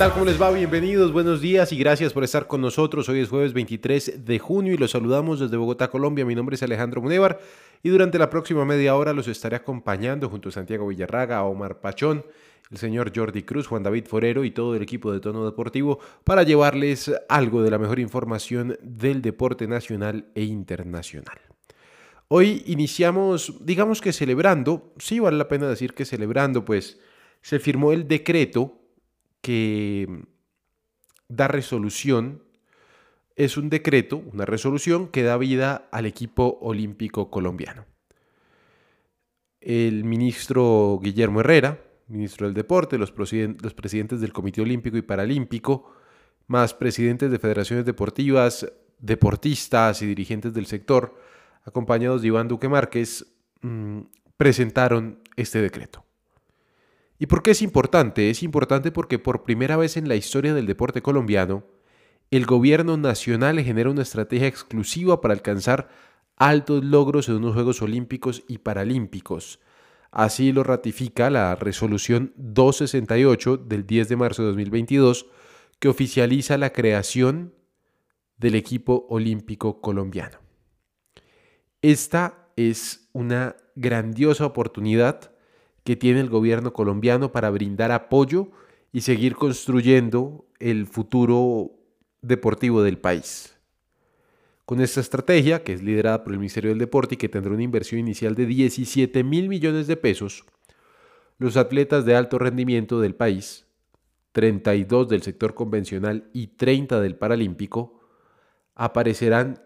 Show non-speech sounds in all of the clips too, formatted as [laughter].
¿Qué tal? ¿Cómo les va? Bienvenidos, buenos días y gracias por estar con nosotros. Hoy es jueves 23 de junio y los saludamos desde Bogotá, Colombia. Mi nombre es Alejandro Munevar y durante la próxima media hora los estaré acompañando junto a Santiago Villarraga, Omar Pachón, el señor Jordi Cruz, Juan David Forero y todo el equipo de Tono Deportivo para llevarles algo de la mejor información del deporte nacional e internacional. Hoy iniciamos, digamos que celebrando, sí vale la pena decir que celebrando, pues se firmó el decreto que da resolución, es un decreto, una resolución que da vida al equipo olímpico colombiano. El ministro Guillermo Herrera, ministro del Deporte, los, los presidentes del Comité Olímpico y Paralímpico, más presidentes de federaciones deportivas, deportistas y dirigentes del sector, acompañados de Iván Duque Márquez, mm, presentaron este decreto. ¿Y por qué es importante? Es importante porque por primera vez en la historia del deporte colombiano, el gobierno nacional genera una estrategia exclusiva para alcanzar altos logros en unos Juegos Olímpicos y Paralímpicos. Así lo ratifica la resolución 268 del 10 de marzo de 2022, que oficializa la creación del equipo olímpico colombiano. Esta es una grandiosa oportunidad que tiene el gobierno colombiano para brindar apoyo y seguir construyendo el futuro deportivo del país. Con esta estrategia, que es liderada por el Ministerio del Deporte y que tendrá una inversión inicial de 17 mil millones de pesos, los atletas de alto rendimiento del país, 32 del sector convencional y 30 del paralímpico, aparecerán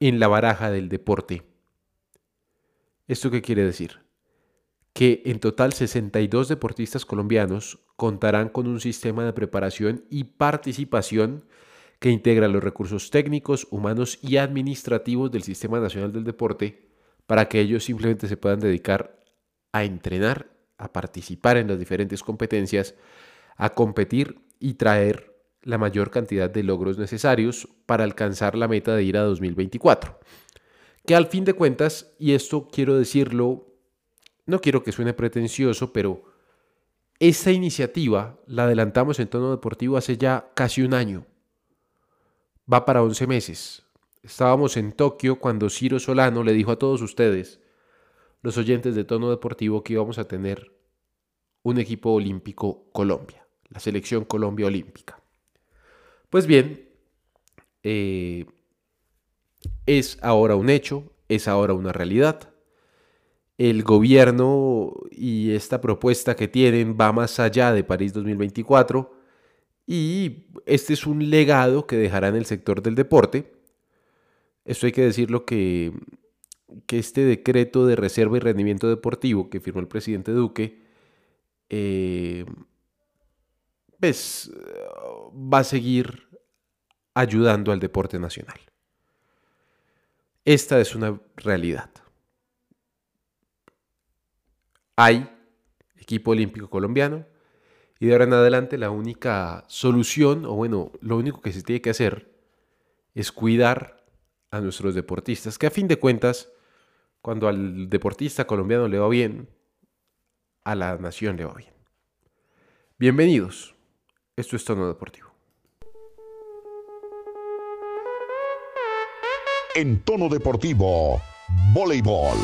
en la baraja del deporte ¿Esto qué quiere decir? Que en total 62 deportistas colombianos contarán con un sistema de preparación y participación que integra los recursos técnicos, humanos y administrativos del Sistema Nacional del Deporte para que ellos simplemente se puedan dedicar a entrenar, a participar en las diferentes competencias, a competir y traer la mayor cantidad de logros necesarios para alcanzar la meta de ir a 2024 que al fin de cuentas, y esto quiero decirlo, no quiero que suene pretencioso, pero esta iniciativa la adelantamos en tono deportivo hace ya casi un año. Va para 11 meses. Estábamos en Tokio cuando Ciro Solano le dijo a todos ustedes, los oyentes de tono deportivo, que íbamos a tener un equipo olímpico Colombia, la selección Colombia Olímpica. Pues bien, eh, es ahora un hecho, es ahora una realidad. El gobierno y esta propuesta que tienen va más allá de París 2024 y este es un legado que dejará en el sector del deporte. Esto hay que decirlo que, que este decreto de reserva y rendimiento deportivo que firmó el presidente Duque eh, pues, va a seguir ayudando al deporte nacional. Esta es una realidad. Hay equipo olímpico colombiano y de ahora en adelante la única solución, o bueno, lo único que se tiene que hacer es cuidar a nuestros deportistas, que a fin de cuentas, cuando al deportista colombiano le va bien, a la nación le va bien. Bienvenidos. Esto es Tono Deportivo. En tono deportivo, voleibol.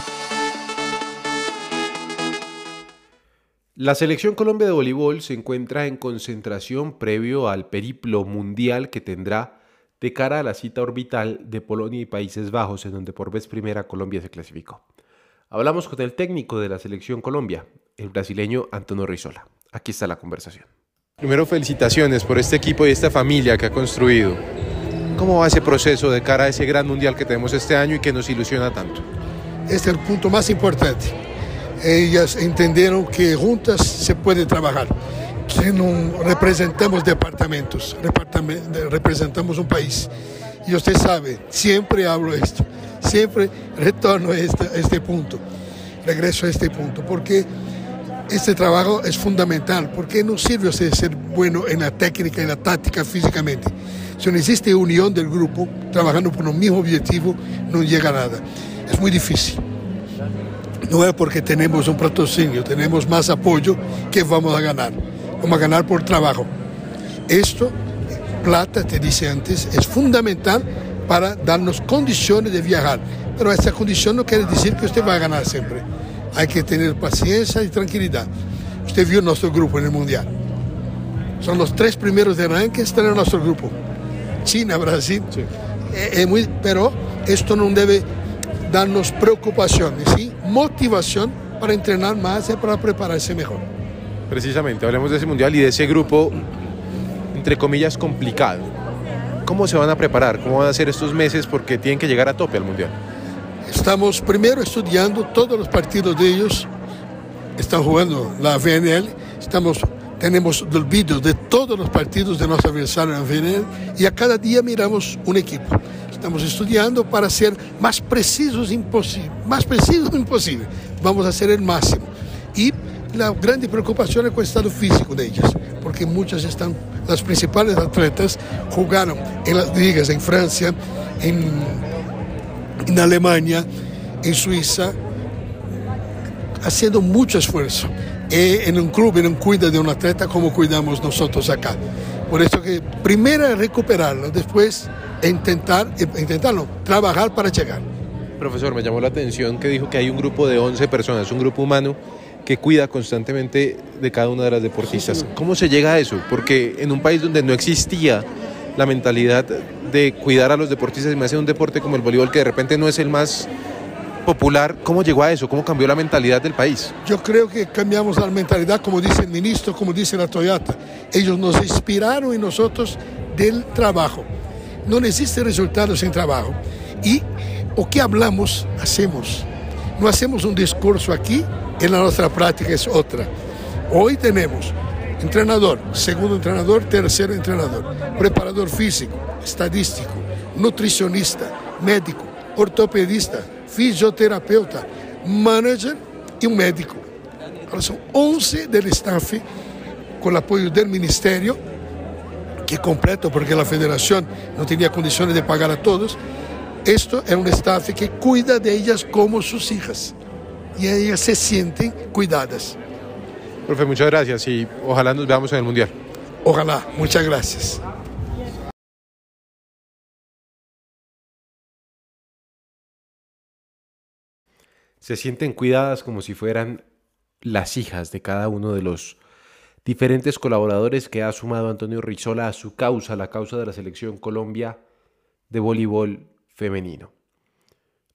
La selección Colombia de voleibol se encuentra en concentración previo al periplo mundial que tendrá de cara a la cita orbital de Polonia y Países Bajos, en donde por vez primera Colombia se clasificó. Hablamos con el técnico de la selección Colombia, el brasileño Antonio Rizola. Aquí está la conversación. Primero felicitaciones por este equipo y esta familia que ha construido. ¿Cómo va ese proceso de cara a ese gran mundial que tenemos este año y que nos ilusiona tanto? Este es el punto más importante. Ellas entendieron que juntas se puede trabajar, que no representamos departamentos, representamos un país. Y usted sabe, siempre hablo esto, siempre retorno a este, este punto, regreso a este punto, porque este trabajo es fundamental, porque no sirve ser bueno en la técnica, en la táctica, físicamente si no existe unión del grupo trabajando por un mismo objetivo, no llega a nada. Es muy difícil. No es porque tenemos un patrocinio, tenemos más apoyo que vamos a ganar. Vamos a ganar por trabajo. Esto, plata, te dice antes, es fundamental para darnos condiciones de viajar. Pero esta condición no quiere decir que usted va a ganar siempre. Hay que tener paciencia y tranquilidad. Usted vio nuestro grupo en el Mundial. Son los tres primeros de ranking están en nuestro grupo. China, Brasil. Sí. Es muy, pero esto no debe darnos preocupación, ¿sí? motivación para entrenar más y para prepararse mejor. Precisamente, hablemos de ese mundial y de ese grupo, entre comillas, complicado. ¿Cómo se van a preparar? ¿Cómo van a ser estos meses? Porque tienen que llegar a tope al mundial. Estamos primero estudiando todos los partidos de ellos. Están jugando la VNL. Estamos, tenemos los vídeos de todos los partidos de nuestro adversario en VNL y a cada día miramos un equipo. Estamos estudiando para ser más precisos imposible, más precisos [laughs] imposible. Vamos a hacer el máximo. Y la grande preocupación es con el estado físico de ellas, porque muchas están, las principales atletas jugaron en las ligas en Francia, en, en Alemania, en Suiza, haciendo mucho esfuerzo. Y en un club no cuida de un atleta como cuidamos nosotros acá. Por eso que primero recuperarlo, después intentar, intentarlo, trabajar para llegar. Profesor, me llamó la atención que dijo que hay un grupo de 11 personas, un grupo humano que cuida constantemente de cada una de las deportistas. Sí, ¿Cómo se llega a eso? Porque en un país donde no existía la mentalidad de cuidar a los deportistas y más en un deporte como el voleibol que de repente no es el más popular, ¿cómo llegó a eso? ¿Cómo cambió la mentalidad del país? Yo creo que cambiamos la mentalidad, como dice el ministro, como dice la Toyota. Ellos nos inspiraron y nosotros del trabajo. No existe resultado sin trabajo. Y o que hablamos, hacemos. No hacemos un discurso aquí y la nuestra práctica es otra. Hoy tenemos entrenador, segundo entrenador, tercer entrenador, preparador físico, estadístico, nutricionista, médico, ortopedista, fisioterapeuta, manager y un médico. Ahora son 11 del staff con el apoyo del ministerio, que completo porque la federación no tenía condiciones de pagar a todos. Esto es un staff que cuida de ellas como sus hijas y ellas se sienten cuidadas. Profe, muchas gracias y ojalá nos veamos en el Mundial. Ojalá, muchas gracias. Se sienten cuidadas como si fueran las hijas de cada uno de los diferentes colaboradores que ha sumado Antonio Rizola a su causa, la causa de la selección Colombia de voleibol femenino.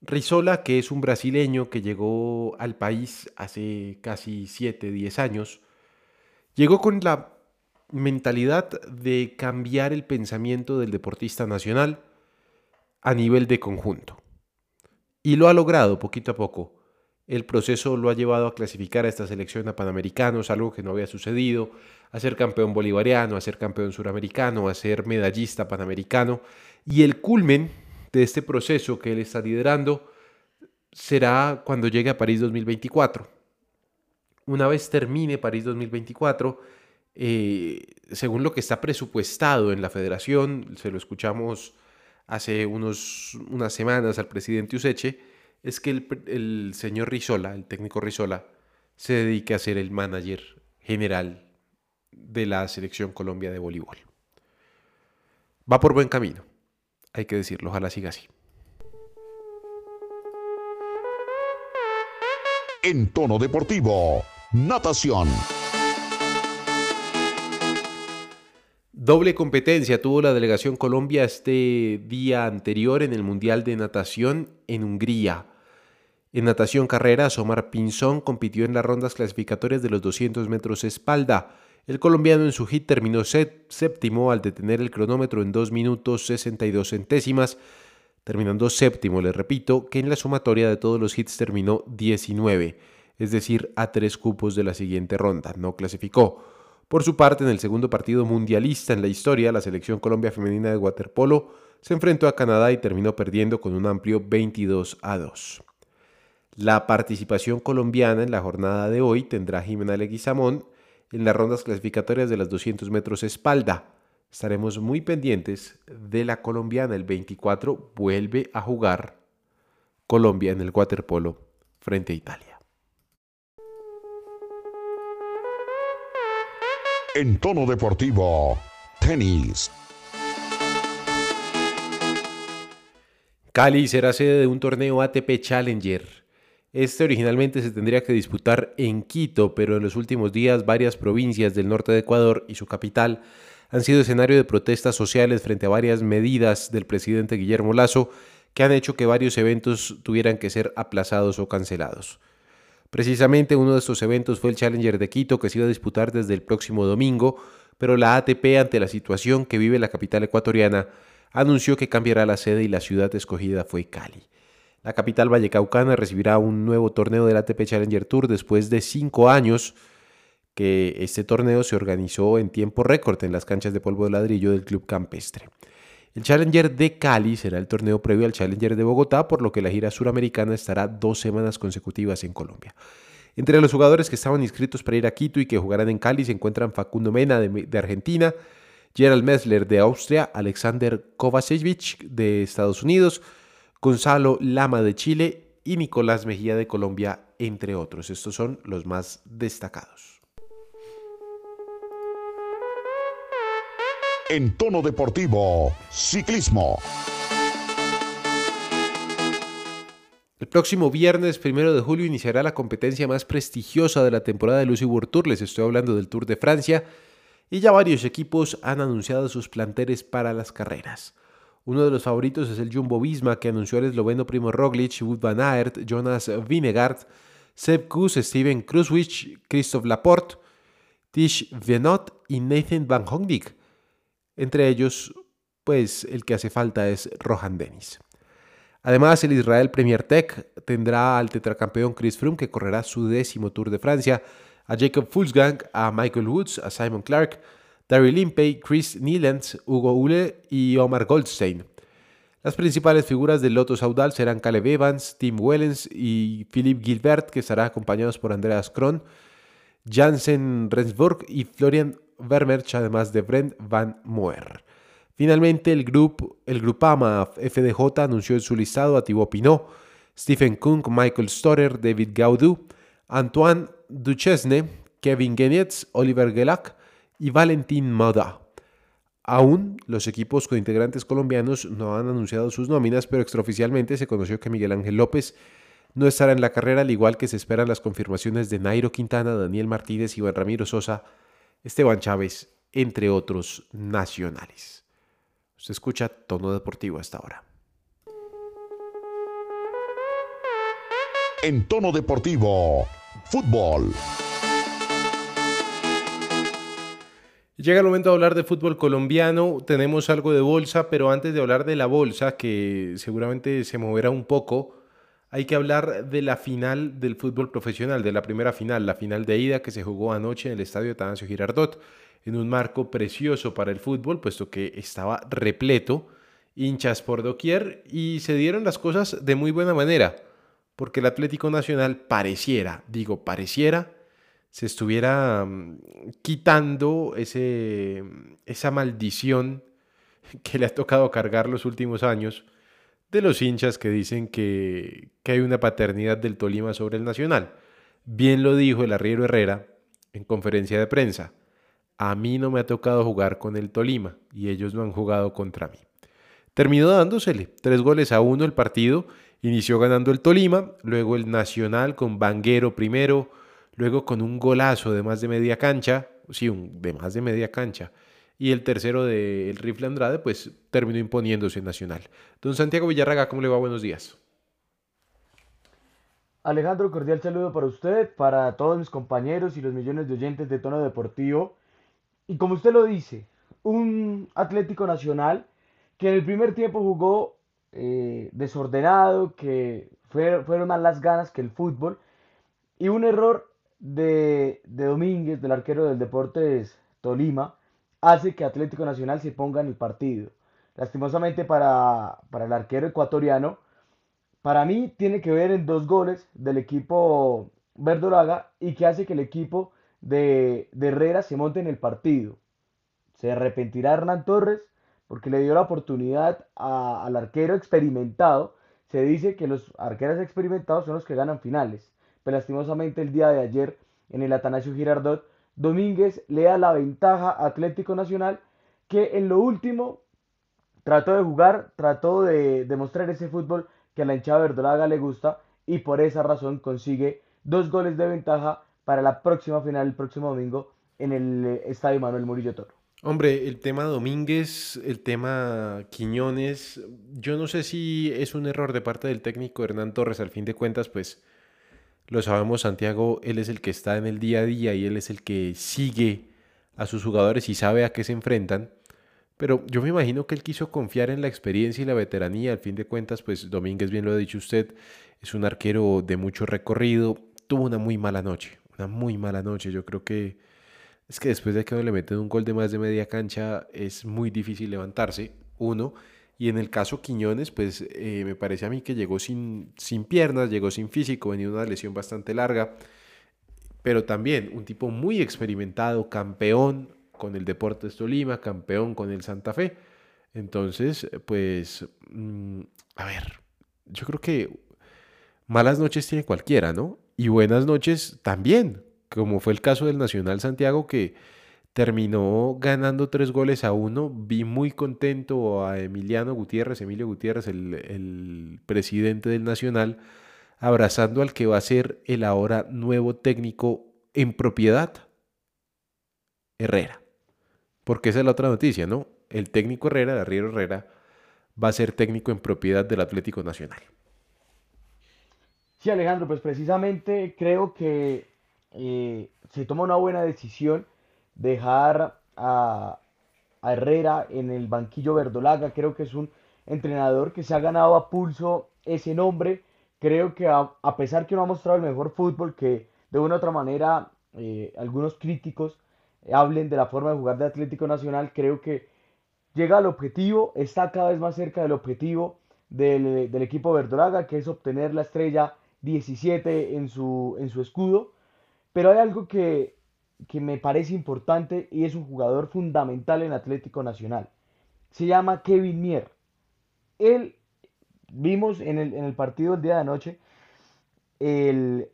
Rizola, que es un brasileño que llegó al país hace casi 7, 10 años, llegó con la mentalidad de cambiar el pensamiento del deportista nacional a nivel de conjunto. Y lo ha logrado poquito a poco. El proceso lo ha llevado a clasificar a esta selección a Panamericanos, algo que no había sucedido, a ser campeón bolivariano, a ser campeón suramericano, a ser medallista panamericano. Y el culmen de este proceso que él está liderando será cuando llegue a París 2024. Una vez termine París 2024, eh, según lo que está presupuestado en la federación, se lo escuchamos hace unos, unas semanas al presidente Useche, es que el, el señor Rizola, el técnico Rizola, se dedique a ser el manager general de la selección Colombia de voleibol. Va por buen camino, hay que decirlo, ojalá siga así. En tono deportivo, natación. Doble competencia tuvo la delegación Colombia este día anterior en el Mundial de Natación en Hungría. En natación carreras, Omar Pinzón compitió en las rondas clasificatorias de los 200 metros espalda. El colombiano en su hit terminó séptimo al detener el cronómetro en 2 minutos 62 centésimas, terminando séptimo, le repito, que en la sumatoria de todos los hits terminó 19, es decir, a tres cupos de la siguiente ronda. No clasificó. Por su parte, en el segundo partido mundialista en la historia, la selección Colombia femenina de waterpolo se enfrentó a Canadá y terminó perdiendo con un amplio 22 a 2. La participación colombiana en la jornada de hoy tendrá Jimena Leguizamón en las rondas clasificatorias de las 200 metros espalda. Estaremos muy pendientes de la colombiana. El 24 vuelve a jugar Colombia en el waterpolo frente a Italia. En tono deportivo, tenis. Cali será sede de un torneo ATP Challenger. Este originalmente se tendría que disputar en Quito, pero en los últimos días varias provincias del norte de Ecuador y su capital han sido escenario de protestas sociales frente a varias medidas del presidente Guillermo Lazo que han hecho que varios eventos tuvieran que ser aplazados o cancelados. Precisamente uno de estos eventos fue el Challenger de Quito que se iba a disputar desde el próximo domingo, pero la ATP ante la situación que vive la capital ecuatoriana anunció que cambiará la sede y la ciudad escogida fue Cali. La capital vallecaucana recibirá un nuevo torneo del ATP Challenger Tour después de cinco años que este torneo se organizó en tiempo récord en las canchas de polvo de ladrillo del Club Campestre. El Challenger de Cali será el torneo previo al Challenger de Bogotá, por lo que la gira suramericana estará dos semanas consecutivas en Colombia. Entre los jugadores que estaban inscritos para ir a Quito y que jugarán en Cali se encuentran Facundo Mena de, Argentina, Gerald Messler de Austria, Alexander Kovacevic de Estados Unidos, Gonzalo Lama de Chile y Nicolás Mejía de Colombia, entre otros. Estos son los más destacados. En tono deportivo, ciclismo. El próximo viernes, primero de julio, iniciará la competencia más prestigiosa de la temporada de Lucy World Tour. Les estoy hablando del Tour de Francia. Y ya varios equipos han anunciado sus planteles para las carreras. Uno de los favoritos es el Jumbo Visma, que anunció el esloveno Primo Roglic, Wood van Aert, Jonas Vingegaard, Seb Kuss, Steven Kruswich, Christophe Laporte, Tish Venot y Nathan Van Hongdijk. Entre ellos, pues el que hace falta es Rohan Dennis. Además, el Israel Premier Tech tendrá al tetracampeón Chris Froome que correrá su décimo Tour de Francia, a Jacob Fulsgang, a Michael Woods, a Simon Clark, Daryl Limpey, Chris Nielands, Hugo Ule y Omar Goldstein. Las principales figuras del Loto Saudal serán Caleb Evans, Tim Wellens y Philippe Gilbert, que estará acompañados por Andreas Kron, Jansen Rensburg y Florian Vermerch, además de Brent Van Moer. Finalmente, el, grupo el Grupama FDJ anunció en su listado a Thibaut Pinot, Stephen Kung, Michael Storer, David Gaudu, Antoine Duchesne, Kevin Genietz, Oliver Gelac y Valentín Moda. Aún los equipos con integrantes colombianos no han anunciado sus nóminas, pero extraoficialmente se conoció que Miguel Ángel López no estará en la carrera, al igual que se esperan las confirmaciones de Nairo Quintana, Daniel Martínez y Juan Ramiro Sosa Esteban Chávez, entre otros nacionales. Se escucha tono deportivo hasta ahora. En tono deportivo, fútbol. Llega el momento de hablar de fútbol colombiano. Tenemos algo de bolsa, pero antes de hablar de la bolsa, que seguramente se moverá un poco, hay que hablar de la final del fútbol profesional, de la primera final, la final de ida que se jugó anoche en el estadio de Girardot, en un marco precioso para el fútbol, puesto que estaba repleto, hinchas por doquier, y se dieron las cosas de muy buena manera, porque el Atlético Nacional pareciera, digo pareciera, se estuviera mm, quitando esa maldición que le ha tocado cargar los últimos años de los hinchas que dicen que, hay una paternidad del Tolima sobre el Nacional. Bien lo dijo el arriero Herrera en conferencia de prensa. A mí no me ha tocado jugar con el Tolima y ellos no han jugado contra mí. Terminó dándosele tres goles a uno el partido. Inició ganando el Tolima, luego el Nacional con Banguero primero, luego con un golazo de más de media cancha, sí, de más de media cancha, y el tercero del Rifle Andrade, pues terminó imponiéndose en Nacional. Don Santiago Villarraga, ¿cómo le va? Buenos días. Alejandro, cordial saludo para usted, para todos mis compañeros y los millones de oyentes de tono deportivo. Y como usted lo dice, un Atlético Nacional que en el primer tiempo jugó eh, desordenado, que fueron más las ganas que el fútbol, y un error de, de Domínguez, del arquero del Deportes Tolima, hace que Atlético Nacional se ponga en el partido. Lastimosamente para, el arquero ecuatoriano, para mí tiene que ver en dos goles del equipo Verdolaga y que hace que el equipo de, Herrera se monte en el partido. Se arrepentirá Hernán Torres porque le dio la oportunidad al arquero experimentado. Se dice que los arqueros experimentados son los que ganan finales. Pero lastimosamente el día de ayer en el Atanasio Girardot Domínguez le da la ventaja a Atlético Nacional que en lo último trató de jugar, trató de demostrar ese fútbol que a la hinchada verdolaga le gusta y por esa razón consigue dos goles de ventaja para la próxima final el próximo domingo en el eh, Estadio Manuel Murillo Toro. Hombre, el tema Domínguez, el tema Quiñones, yo no sé si es un error de parte del técnico Hernán Torres, al fin de cuentas, pues lo sabemos, Santiago, él es el que está en el día a día y él es el que sigue a sus jugadores y sabe a qué se enfrentan. Pero yo me imagino que él quiso confiar en la experiencia y la veteranía. Al fin de cuentas, pues Domínguez, bien lo ha dicho usted, es un arquero de mucho recorrido. Tuvo una muy mala noche, una muy mala noche. Yo creo que es que después de que uno le meten un gol de más de media cancha es muy difícil levantarse, uno. Y en el caso Quiñones, pues eh, me parece a mí que llegó sin, sin piernas, llegó sin físico, venía una lesión bastante larga, pero también un tipo muy experimentado, campeón con el Deportes Tolima, campeón con el Santa Fe. Entonces, pues, mm, a ver, yo creo que malas noches tiene cualquiera, ¿no? Y buenas noches también, como fue el caso del Nacional Santiago que terminó ganando tres goles a uno. Vi muy contento a Emiliano Gutiérrez, Emilio Gutiérrez, el, presidente del Nacional, abrazando al que va a ser el ahora nuevo técnico en propiedad, Herrera. Porque esa es la otra noticia, ¿no? El técnico Herrera, Arriero Herrera, va a ser técnico en propiedad del Atlético Nacional. Sí, Alejandro, pues precisamente creo que eh, se toma una buena decisión dejar a, Herrera en el banquillo verdolaga. Creo que es un entrenador que se ha ganado a pulso ese nombre. Creo que a, pesar que no ha mostrado el mejor fútbol, que de una u otra manera eh, algunos críticos hablen de la forma de jugar de Atlético Nacional, creo que llega al objetivo, está cada vez más cerca del objetivo del, del equipo verdolaga, que es obtener la estrella 17 en su, en su escudo. Pero hay algo que, me parece importante y es un jugador fundamental en Atlético Nacional. Se llama Kevin Mier. Él, vimos en el, partido del día de anoche, el,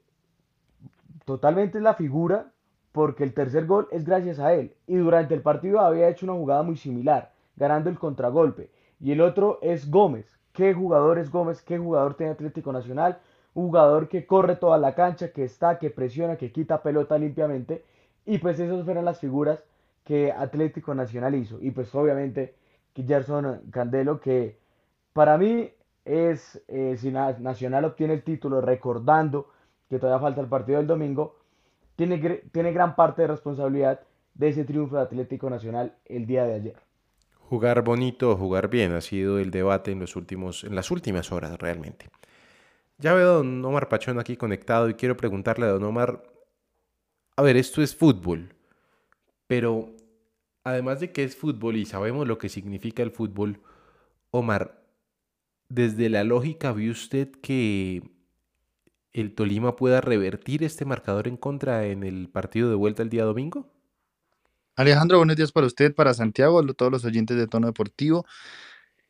totalmente la figura porque el tercer gol es gracias a él. Y durante el partido había hecho una jugada muy similar, ganando el contragolpe. Y el otro es Gómez. ¿Qué jugador es Gómez? ¿Qué jugador tiene Atlético Nacional? jugador que corre toda la cancha, que está, que presiona, que quita pelota limpiamente. Y pues esas fueron las figuras que Atlético Nacional hizo. Y pues obviamente Gerson Candelo, que para mí es, eh, si Nacional obtiene el título recordando que todavía falta el partido del domingo, tiene, tiene gran parte de responsabilidad de ese triunfo de Atlético Nacional el día de ayer. Jugar bonito, jugar bien ha sido el debate en, los últimos, en las últimas horas realmente. Ya veo a don Omar Pachón aquí conectado y quiero preguntarle a don Omar, a ver, esto es fútbol, pero además de que es fútbol y sabemos lo que significa el fútbol, Omar, desde la lógica, ¿vio usted que el Tolima pueda revertir este marcador en contra en el partido de vuelta el día domingo? Alejandro, buenos días para usted, para Santiago, todos los oyentes de Tono Deportivo.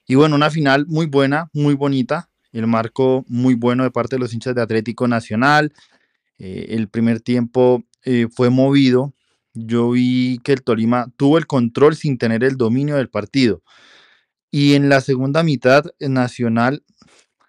Y bueno, una final muy buena, muy bonita el marco muy bueno de parte de los hinchas de Atlético Nacional. Eh, el primer tiempo eh, fue movido. Yo vi que el Tolima tuvo el control sin tener el dominio del partido. Y en la segunda mitad, Nacional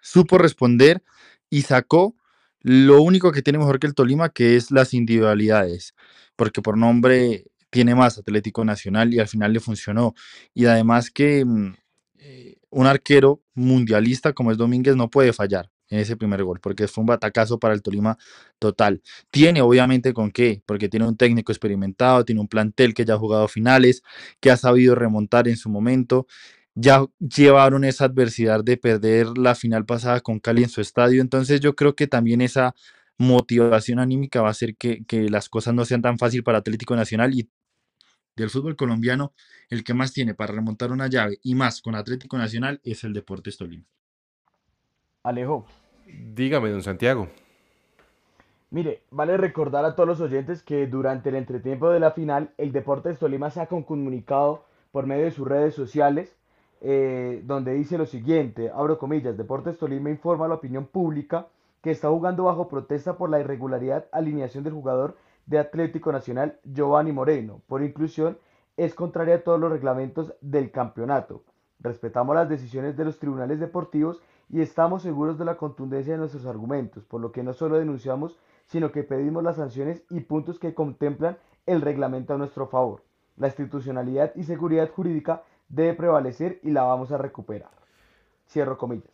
supo responder y sacó lo único que tiene mejor que el Tolima, que es las individualidades. Porque por nombre tiene más Atlético Nacional y al final le funcionó. Y además que mm, eh, un arquero mundialista como es Domínguez no puede fallar en ese primer gol, porque fue un batacazo para el Tolima total. Tiene obviamente con qué, porque tiene un técnico experimentado, tiene un plantel que ya ha jugado finales, que ha sabido remontar en su momento. Ya llevaron esa adversidad de perder la final pasada con Cali en su estadio, entonces yo creo que también esa motivación anímica va a hacer que, las cosas no sean tan fáciles para Atlético Nacional y del fútbol colombiano, el que más tiene para remontar una llave y más con Atlético Nacional es el Deportes Tolima. Alejo. Dígame, don Santiago. Mire, vale recordar a todos los oyentes que durante el entretiempo de la final, el Deportes Tolima se ha comunicado por medio de sus redes sociales, eh, donde dice lo siguiente, abro comillas, Deportes Tolima informa a la opinión pública que está jugando bajo protesta por la irregularidad alineación del jugador de Atlético Nacional, Giovanni Moreno, por inclusión, es contraria a todos los reglamentos del campeonato. Respetamos las decisiones de los tribunales deportivos y estamos seguros de la contundencia de nuestros argumentos, por lo que no solo denunciamos, sino que pedimos las sanciones y puntos que contemplan el reglamento a nuestro favor. La institucionalidad y seguridad jurídica debe prevalecer y la vamos a recuperar. Cierro comillas.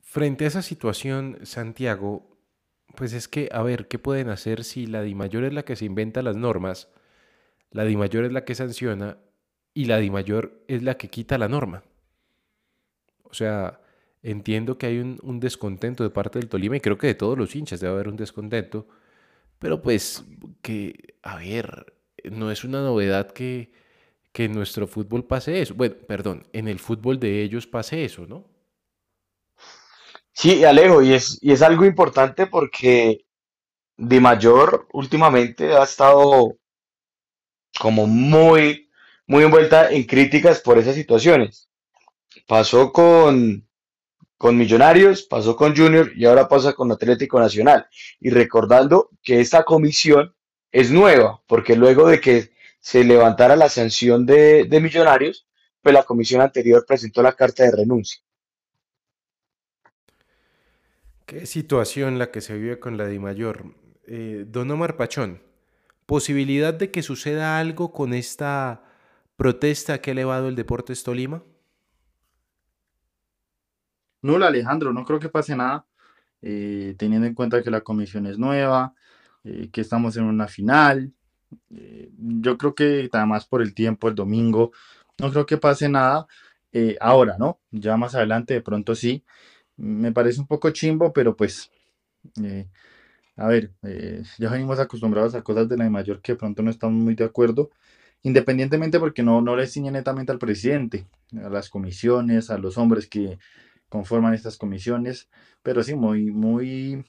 Frente a esa situación, Santiago, pues es que, a ver, ¿qué pueden hacer si la DIMAYOR es la que se inventa las normas, la DIMAYOR es la que sanciona y la DIMAYOR es la que quita la norma? O sea, entiendo que hay un, descontento de parte del Tolima y creo que de todos los hinchas debe haber un descontento, pero pues que, a ver, no es una novedad que, que en nuestro fútbol pase eso. Bueno, perdón, en el fútbol de ellos pase eso, ¿no? Sí, Alejo, y es, y es algo importante porque Di Mayor últimamente ha estado como muy, muy envuelta en críticas por esas situaciones. Pasó con, con Millonarios, pasó con Junior y ahora pasa con Atlético Nacional. Y recordando que esta comisión es nueva, porque luego de que se levantara la sanción de, de Millonarios, pues la comisión anterior presentó la carta de renuncia. Qué situación la que se vive con la DIMAYOR. Eh, don Omar Pachón, ¿posibilidad de que suceda algo con esta protesta que ha elevado el Deportes Tolima? Nula, Alejandro, no creo que pase nada, eh, teniendo en cuenta que la comisión es nueva, eh, que estamos en una final. Eh, yo creo que además por el tiempo, el domingo, no creo que pase nada eh, ahora, ¿no? Ya más adelante de pronto sí. Me parece un poco chimbo, pero pues, a ver, ya venimos acostumbrados a cosas de la de mayor que de pronto no estamos muy de acuerdo, independientemente porque no, no le ciñe netamente al presidente, a las comisiones, a los hombres que conforman estas comisiones, pero sí, muy, muy,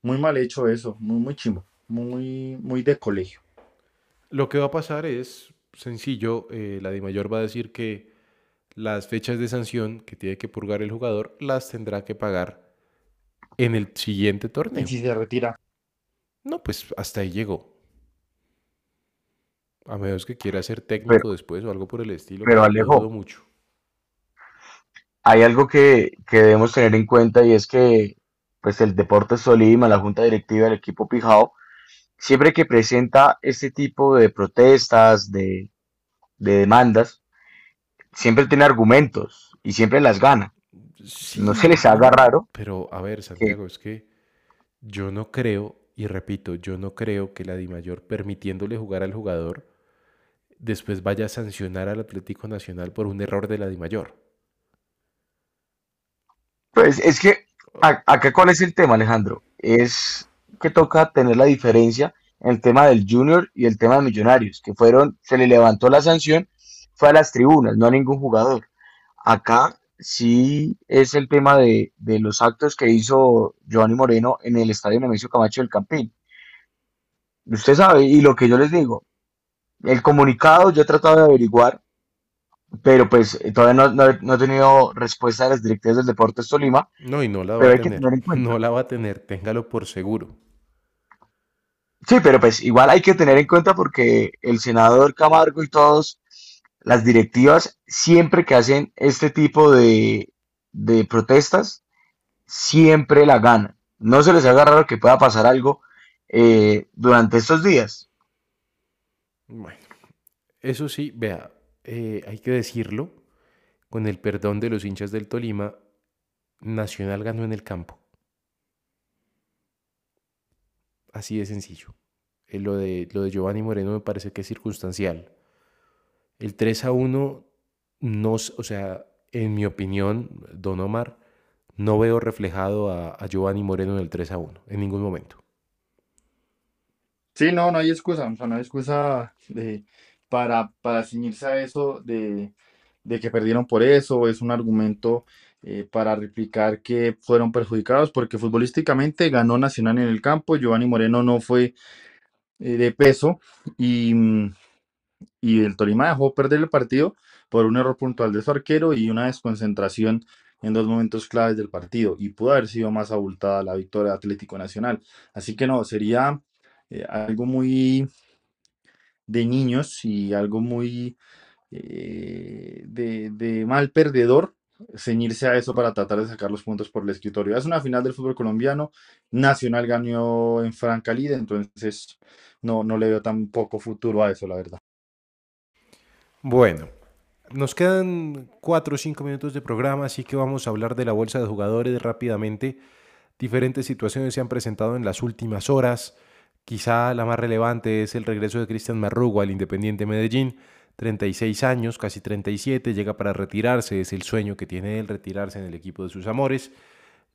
muy mal hecho eso, muy, muy chimbo, muy, muy de colegio. Lo que va a pasar es sencillo, eh, la DIMAYOR va a decir que las fechas de sanción que tiene que purgar el jugador las tendrá que pagar en el siguiente torneo. Y si se retira. No, pues hasta ahí llegó. A menos que quiera ser técnico Pero, después o algo por el estilo. pero Alejo, mucho. Hay algo que, que debemos tener en cuenta y es que pues el Deportes Tolima, la junta directiva del equipo Pijao, siempre que presenta este tipo de protestas, de, de demandas, siempre tiene argumentos y siempre las gana. No se les haga raro pero a ver, que, Santiago, es que yo no creo, y repito, yo no creo que la DIMAYOR permitiéndole jugar al jugador después vaya a sancionar al Atlético Nacional por un error de la DIMAYOR. Pues es que acá cuál es el tema, Alejandro, es que toca tener la diferencia en el tema del Junior y el tema de Millonarios, que fueron, se le levantó la sanción, fue a las tribunas, no a ningún jugador. Acá sí es el tema de, de los actos que hizo Giovanni Moreno en el estadio Nemesio Camacho del Campín. Usted sabe, y lo que yo les digo, el comunicado yo he tratado de averiguar, pero pues eh, todavía no, no he no he tenido respuesta de las directivas del Deportes Tolima, No, y no la va pero a hay que tener, tener no la va a tener, téngalo por seguro. Sí, pero pues igual hay que tener en cuenta porque el senador Camargo y todos, las directivas, siempre que hacen este tipo de, de protestas, siempre la ganan. No se les haga raro que pueda pasar algo eh, durante estos días. Bueno, eso sí, vea, eh, hay que decirlo, con el perdón de los hinchas del Tolima, Nacional ganó en el campo. Así de sencillo. Eh, lo de, lo de Giovanni Moreno me parece que es circunstancial. El 3 a 1, no, o sea, en mi opinión, Don Omar, no veo reflejado a, a Giovanni Moreno en el 3 a 1, en ningún momento. Sí, no, no hay excusa, o sea, no hay excusa de, para, para ceñirse a eso de, de que perdieron por eso, es un argumento eh, para replicar que fueron perjudicados porque futbolísticamente ganó Nacional en el campo, Giovanni Moreno no fue eh, de peso y, mm, y el Tolima dejó perder el partido por un error puntual de su arquero y una desconcentración en dos momentos claves del partido y pudo haber sido más abultada la victoria de Atlético Nacional. Así que no, sería eh, algo muy de niños y algo muy eh, de, de mal perdedor ceñirse a eso para tratar de sacar los puntos por el escritorio. Es una final del fútbol colombiano, Nacional ganó en Francalide, entonces no, no le veo tan poco futuro a eso, la verdad. Bueno, nos quedan cuatro o cinco minutos de programa, así que vamos a hablar de la bolsa de jugadores rápidamente. Diferentes situaciones se han presentado en las últimas horas. Quizá la más relevante es el regreso de Cristian Marrugo al Independiente Medellín. 36 años, casi 37, llega para retirarse, es el sueño que tiene él retirarse en el equipo de sus amores.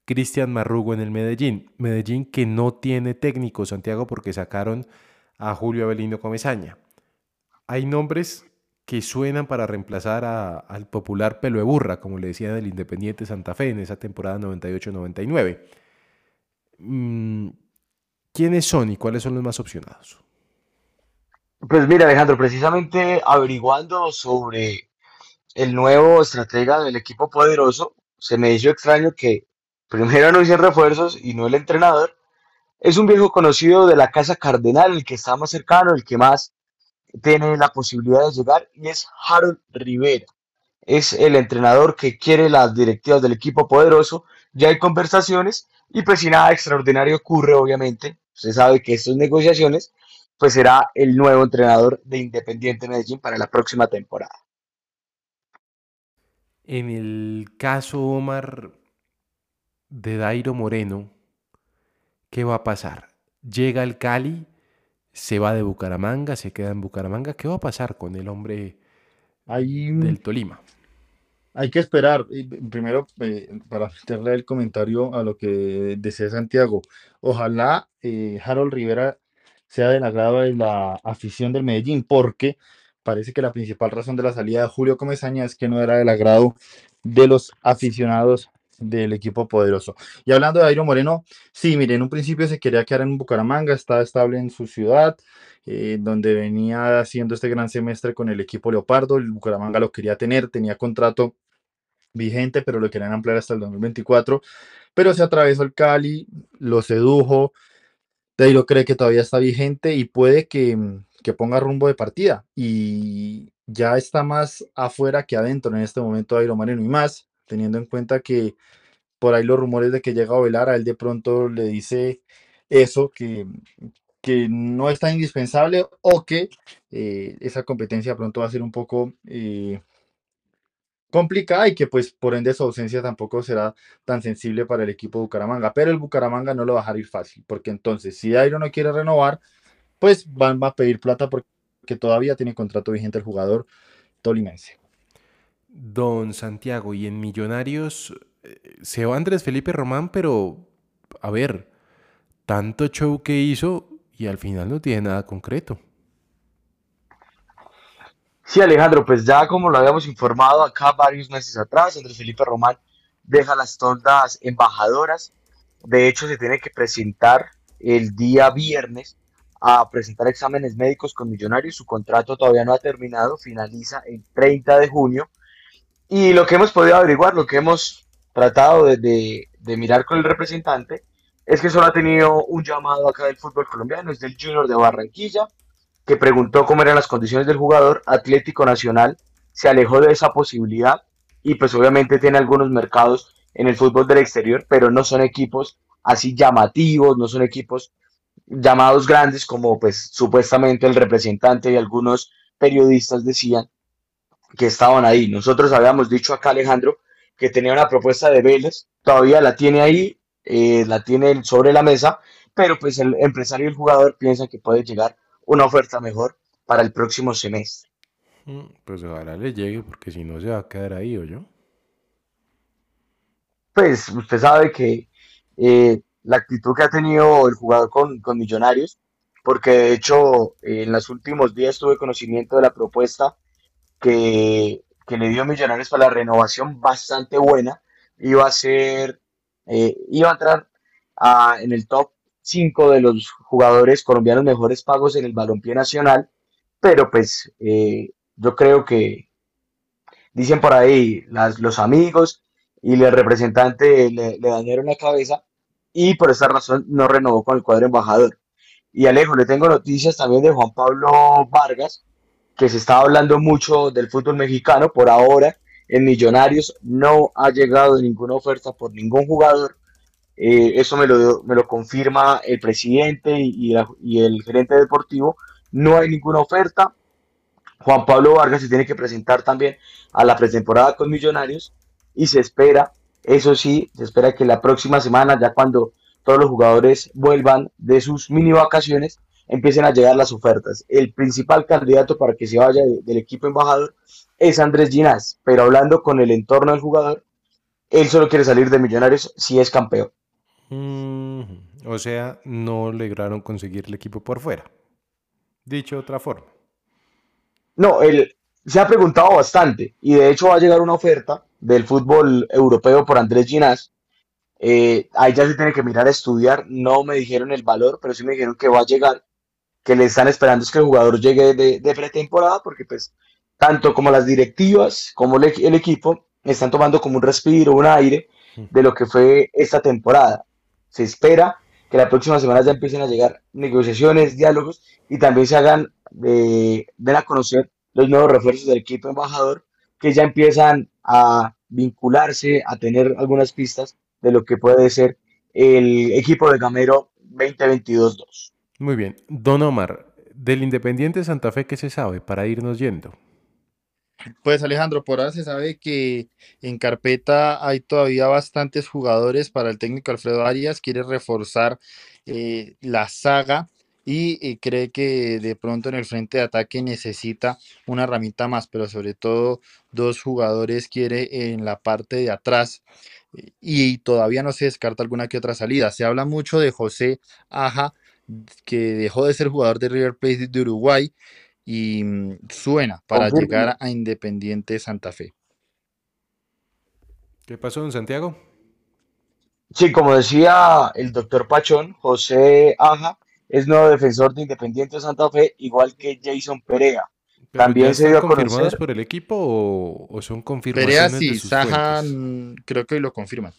Cristian Marrugo en el Medellín. Medellín que no tiene técnico, Santiago, porque sacaron a Julio Avelino Comesaña. Hay nombres que suenan para reemplazar al popular pelo de burra, como le decían el Independiente Santa Fe en esa temporada 98-99. ¿Quiénes son y cuáles son los más opcionados? Pues mira, Alejandro, precisamente averiguando sobre el nuevo estratega del equipo poderoso, se me hizo extraño que primero [laughs] anuncian refuerzos y no el entrenador. Es un viejo conocido de la Casa Cardenal, el que está más cercano, el que más tiene la posibilidad de llegar, y es Harold Rivera. Es el entrenador que quiere las directivas del equipo poderoso. Ya hay conversaciones y pues si nada extraordinario ocurre, obviamente, usted sabe que estas negociaciones, pues será el nuevo entrenador de Independiente Medellín para la próxima temporada. En el caso, Omar, de Dairo Moreno, ¿qué va a pasar? Llega el Cali, se va de Bucaramanga, se queda en Bucaramanga. ¿Qué va a pasar con el hombre del Tolima? Hay que esperar. Primero, eh, para meterle el comentario a lo que desea Santiago. Ojalá eh, Harold Rivera sea del agrado de la afición del Medellín, porque parece que la principal razón de la salida de Julio Comesaña es que no era del agrado de los aficionados del equipo poderoso. Y hablando de Airo Moreno, sí, mire, en un principio se quería quedar en Bucaramanga, estaba estable en su ciudad, eh, donde venía haciendo este gran semestre con el equipo Leopardo, el Bucaramanga lo quería tener, tenía contrato vigente, pero lo querían ampliar hasta el 2024, pero se atravesó el Cali, lo sedujo, Dairo cree que todavía está vigente y puede que, que ponga rumbo de partida, y ya está más afuera que adentro en este momento Dairo Moreno y más teniendo en cuenta que por ahí los rumores de que llega a velar, a él de pronto le dice eso, que, que no es tan indispensable o que eh, esa competencia pronto va a ser un poco eh, complicada y que pues por ende su ausencia tampoco será tan sensible para el equipo de Bucaramanga. Pero el Bucaramanga no lo va a dejar ir fácil, porque entonces si Dairo no quiere renovar, pues van a pedir plata porque todavía tiene contrato vigente el jugador tolimense. Don Santiago, y en Millonarios eh, se va Andrés Felipe Román, pero a ver, tanto show que hizo y al final no tiene nada concreto. Sí, Alejandro, pues ya como lo habíamos informado acá varios meses atrás, Andrés Felipe Román deja las toldas embajadoras. De hecho, se tiene que presentar el día viernes a presentar exámenes médicos con Millonarios. Su contrato todavía no ha terminado, finaliza el 30 de junio y lo que hemos podido averiguar, lo que hemos tratado de, mirar con el representante, es que solo ha tenido un llamado acá del fútbol colombiano, es del Junior de Barranquilla, que preguntó cómo eran las condiciones del jugador. Atlético Nacional se alejó de esa posibilidad y pues obviamente tiene algunos mercados en el fútbol del exterior, pero no son equipos así llamativos, no son equipos llamados grandes como pues supuestamente el representante y algunos periodistas decían que estaban ahí. Nosotros habíamos dicho acá, Alejandro, que tenía una propuesta de Vélez, todavía la tiene ahí, eh, la tiene sobre la mesa, pero pues el empresario y el jugador piensan que puede llegar una oferta mejor para el próximo semestre. Mm, pues ojalá le llegue, porque si no se va a quedar ahí, ¿o yo? Pues usted sabe que eh, la actitud que ha tenido el jugador con, con Millonarios, porque de hecho en los últimos días tuve conocimiento de la propuesta que, le dio Millonarios para la renovación bastante buena. Iba a ser, eh, iba a entrar en el top 5 de los jugadores colombianos mejores pagos en el balompié nacional, pero pues eh, yo creo que dicen por ahí los amigos y el representante le, le dañaron la cabeza y por esa razón no renovó con el cuadro embajador. Y Alejo, le tengo noticias también de Juan Pablo Vargas, que se está hablando mucho del fútbol mexicano. Por ahora, en Millonarios no ha llegado ninguna oferta por ningún jugador. Eh, eso me lo, me lo confirma el presidente y, y el gerente deportivo. No hay ninguna oferta. Juan Pablo Vargas se tiene que presentar también a la pretemporada con Millonarios y se espera, eso sí, se espera que la próxima semana, ya cuando todos los jugadores vuelvan de sus mini vacaciones, empiecen a llegar las ofertas. El principal candidato para que se vaya del equipo embajador es Andrés Ginás, pero hablando con el entorno del jugador, él solo quiere salir de Millonarios si es campeón. Mm, o sea, no lograron conseguir el equipo por fuera. Dicho de otra forma. No, él se ha preguntado bastante y de hecho va a llegar una oferta del fútbol europeo por Andrés Ginás. Eh, ahí ya se tiene que mirar a estudiar. No me dijeron el valor, pero sí me dijeron que va a llegar, que le están esperando es que el jugador llegue de, pretemporada, porque pues tanto como las directivas como el, equipo están tomando como un respiro, un aire de lo que fue esta temporada. Se espera que la próxima semana ya empiecen a llegar negociaciones, diálogos y también se hagan, eh, den a conocer los nuevos refuerzos del equipo embajador que ya empiezan a vincularse, a tener algunas pistas de lo que puede ser el equipo de Gamero 2022-2. Muy bien. Don Omar, del Independiente Santa Fe, ¿qué se sabe para irnos yendo? Pues Alejandro, por ahora se sabe que en carpeta hay todavía bastantes jugadores para el técnico Alfredo Arias, quiere reforzar eh, la saga y eh, cree que de pronto en el frente de ataque necesita una herramienta más, pero sobre todo dos jugadores quiere en la parte de atrás eh, y todavía no se descarta alguna que otra salida. Se habla mucho de José Aja, que dejó de ser jugador de River Plate de Uruguay y mm, suena para llegar a Independiente Santa Fe. ¿Qué pasó en Santiago? Sí, como decía el doctor Pachón, José Aja es nuevo defensor de Independiente Santa Fe, igual que Jason Perea. También se dio a confirmados por el equipo o, son confirmaciones Perea sí, Saja mm, creo que hoy lo confirman.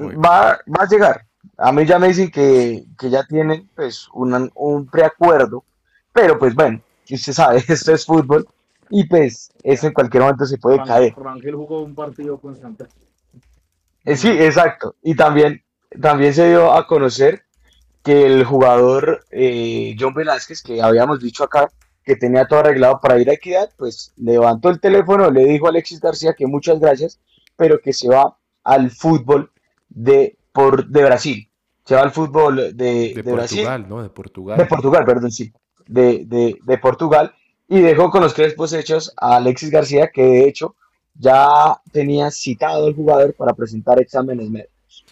Va, va, a llegar. A mí ya me dicen que, ya tienen pues un, un preacuerdo pero pues bueno, usted sabe, [laughs] esto es fútbol y pues eso en cualquier momento se puede caer. Rangel jugó un partido con Santa. Eh, sí, exacto. Y también, también se dio a conocer que el jugador eh, John Velázquez, que habíamos dicho acá, que tenía todo arreglado para ir a Equidad, pues levantó el teléfono, le dijo a Alexis García que muchas gracias, pero que se va al fútbol de, por, de Brasil. Se va al fútbol de, de, de Portugal, ¿no? De Portugal. De Portugal, perdón, sí de, Portugal y dejó con los crespos hechos a Alexis García, que de hecho ya tenía citado al jugador para presentar exámenes médicos.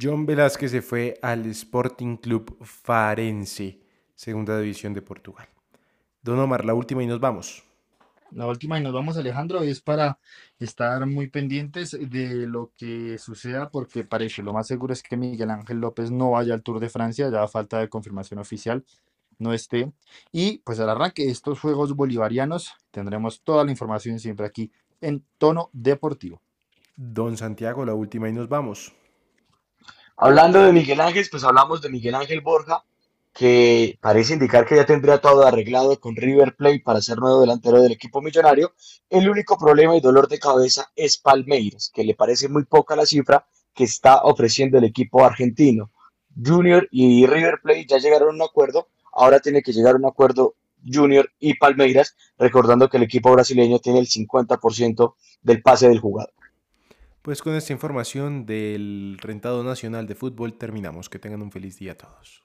John Velázquez se fue al Sporting Club Farense, segunda división de Portugal. Don Omar, la última y nos vamos. La última y nos vamos, Alejandro, es para estar muy pendientes de lo que suceda, porque parece lo más seguro es que Miguel Ángel López no vaya al Tour de Francia, ya falta de confirmación oficial no esté. Y pues al arranque de estos Juegos Bolivarianos tendremos toda la información siempre aquí en tono deportivo. Don Santiago, la última y nos vamos. Hablando de Miguel Ángel, pues hablamos de Miguel Ángel Borja, que parece indicar que ya tendría todo arreglado con River Plate para ser nuevo delantero del equipo millonario. El único problema y dolor de cabeza es Palmeiras, que le parece muy poca la cifra que está ofreciendo el equipo argentino. Junior y River Plate ya llegaron a un acuerdo ahora tiene que llegar a un acuerdo Junior y Palmeiras, recordando que el equipo brasileño tiene el 50% del pase del jugador. Pues con esta información del rentado nacional de fútbol terminamos. Que tengan un feliz día a todos.